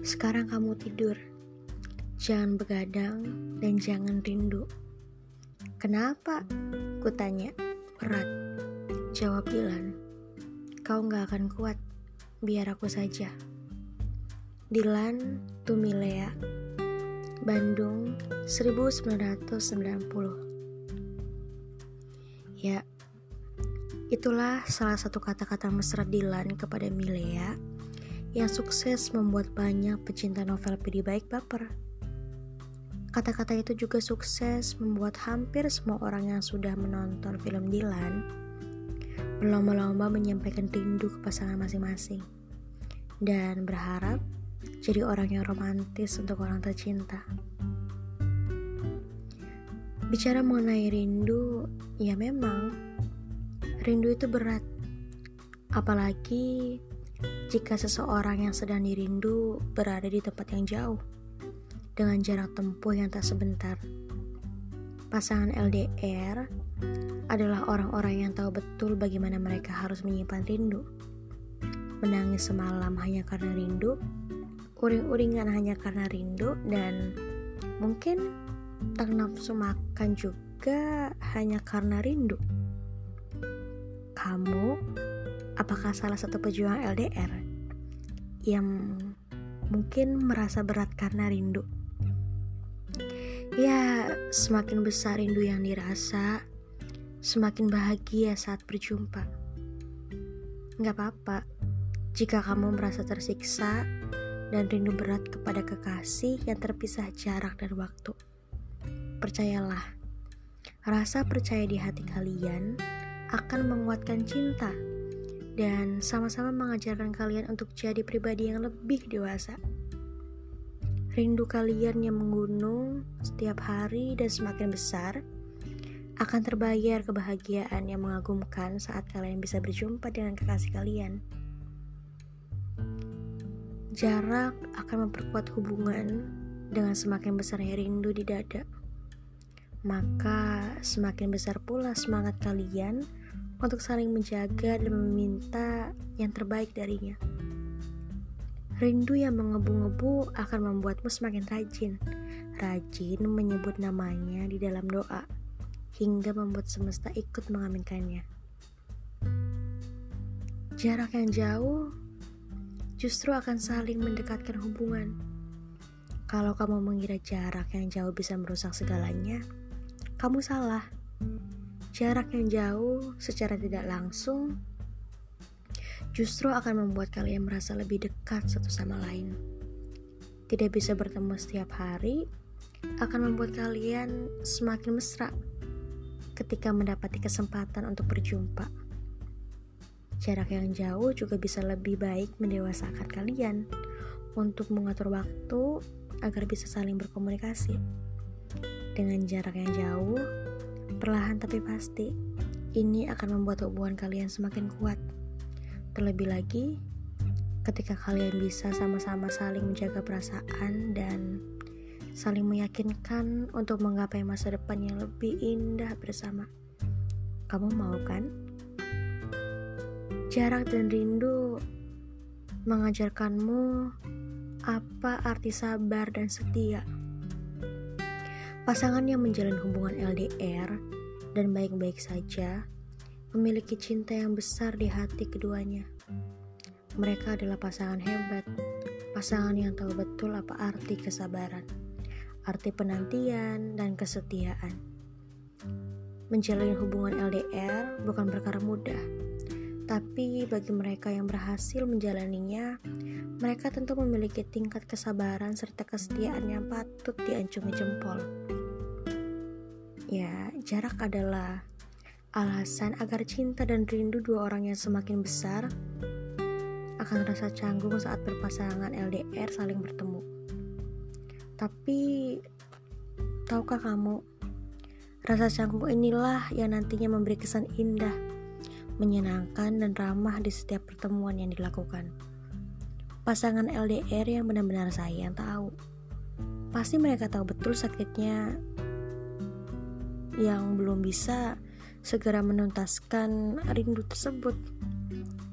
kamu tidur, jangan begadang dan jangan rindu. Kenapa? Kutanya. Berat. Jawab Dilan. Kau gak akan kuat, biar aku saja. Dilan Tumilea, Bandung 1990. Ya, itulah salah satu kata-kata mesra Dilan kepada Milea yang sukses membuat banyak pecinta novel PD baik baper. Kata-kata itu juga sukses membuat hampir semua orang yang sudah menonton film Dilan berlomba-lomba menyampaikan rindu ke pasangan masing-masing dan berharap jadi orang yang romantis untuk orang tercinta. Bicara mengenai rindu, ya memang rindu itu berat. Apalagi jika seseorang yang sedang dirindu berada di tempat yang jauh dengan jarak tempuh yang tak sebentar. Pasangan LDR adalah orang-orang yang tahu betul bagaimana mereka harus menyimpan rindu. Menangis semalam hanya karena rindu, uring-uringan hanya karena rindu, dan mungkin tak nafsu makan juga hanya karena rindu. Kamu apakah salah satu pejuang LDR yang mungkin merasa berat karena rindu? Ya, semakin besar rindu yang dirasa, semakin bahagia saat berjumpa. Gak apa-apa jika kamu merasa tersiksa dan rindu berat kepada kekasih yang terpisah jarak dan waktu. Percayalah, rasa percaya di hati kalian akan menguatkan cinta dan sama-sama mengajarkan kalian untuk jadi pribadi yang lebih dewasa. Rindu kalian yang menggunung setiap hari dan semakin besar akan terbayar kebahagiaan yang mengagumkan saat kalian bisa berjumpa dengan kekasih kalian. Jarak akan memperkuat hubungan dengan semakin besarnya rindu di dada. Maka semakin besar pula semangat kalian untuk saling menjaga dan meminta yang terbaik darinya. Rindu yang mengebu-ngebu akan membuatmu semakin rajin, rajin menyebut namanya di dalam doa, hingga membuat semesta ikut mengaminkannya. Jarak yang jauh justru akan saling mendekatkan hubungan. Kalau kamu mengira jarak yang jauh bisa merusak segalanya, kamu salah. Jarak yang jauh secara tidak langsung justru akan membuat kalian merasa lebih dekat satu sama lain. Tidak bisa bertemu setiap hari akan membuat kalian semakin mesra ketika mendapati kesempatan untuk berjumpa. Jarak yang jauh juga bisa lebih baik mendewasakan kalian untuk mengatur waktu agar bisa saling berkomunikasi. Dengan jarak yang jauh, Perlahan tapi pasti, ini akan membuat hubungan kalian semakin kuat. Terlebih lagi, ketika kalian bisa sama-sama saling menjaga perasaan dan saling meyakinkan untuk menggapai masa depan yang lebih indah bersama. Kamu mau kan? Jarak dan rindu mengajarkanmu apa arti sabar dan setia. Pasangan yang menjalin hubungan LDR dan baik-baik saja memiliki cinta yang besar di hati keduanya. Mereka adalah pasangan hebat, pasangan yang tahu betul apa arti kesabaran, arti penantian, dan kesetiaan. Menjalin hubungan LDR bukan perkara mudah, tapi bagi mereka yang berhasil menjalaninya, mereka tentu memiliki tingkat kesabaran serta kesetiaan yang patut diancungi jempol. Ya, jarak adalah alasan agar cinta dan rindu dua orang yang semakin besar akan rasa canggung saat berpasangan LDR saling bertemu. Tapi, tahukah kamu, rasa canggung inilah yang nantinya memberi kesan indah, menyenangkan, dan ramah di setiap pertemuan yang dilakukan. Pasangan LDR yang benar-benar sayang tahu. Pasti mereka tahu betul sakitnya yang belum bisa segera menuntaskan rindu tersebut.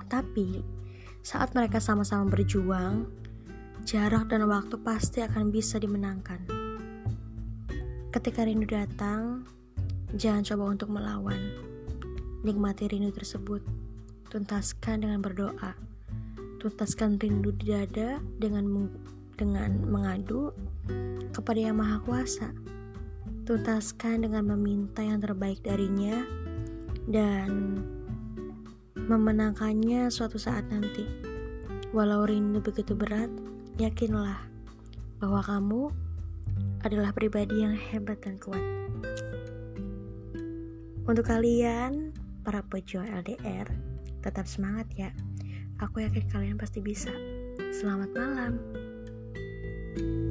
Tapi saat mereka sama-sama berjuang, jarak dan waktu pasti akan bisa dimenangkan. Ketika rindu datang, jangan coba untuk melawan. Nikmati rindu tersebut, tuntaskan dengan berdoa. Tuntaskan rindu di dada dengan dengan mengadu kepada Yang Maha Kuasa. Tuntaskan dengan meminta yang terbaik darinya dan memenangkannya suatu saat nanti. Walau rindu begitu berat, yakinlah bahwa kamu adalah pribadi yang hebat dan kuat. Untuk kalian, para pejuang LDR, tetap semangat ya. Aku yakin kalian pasti bisa. Selamat malam. thank you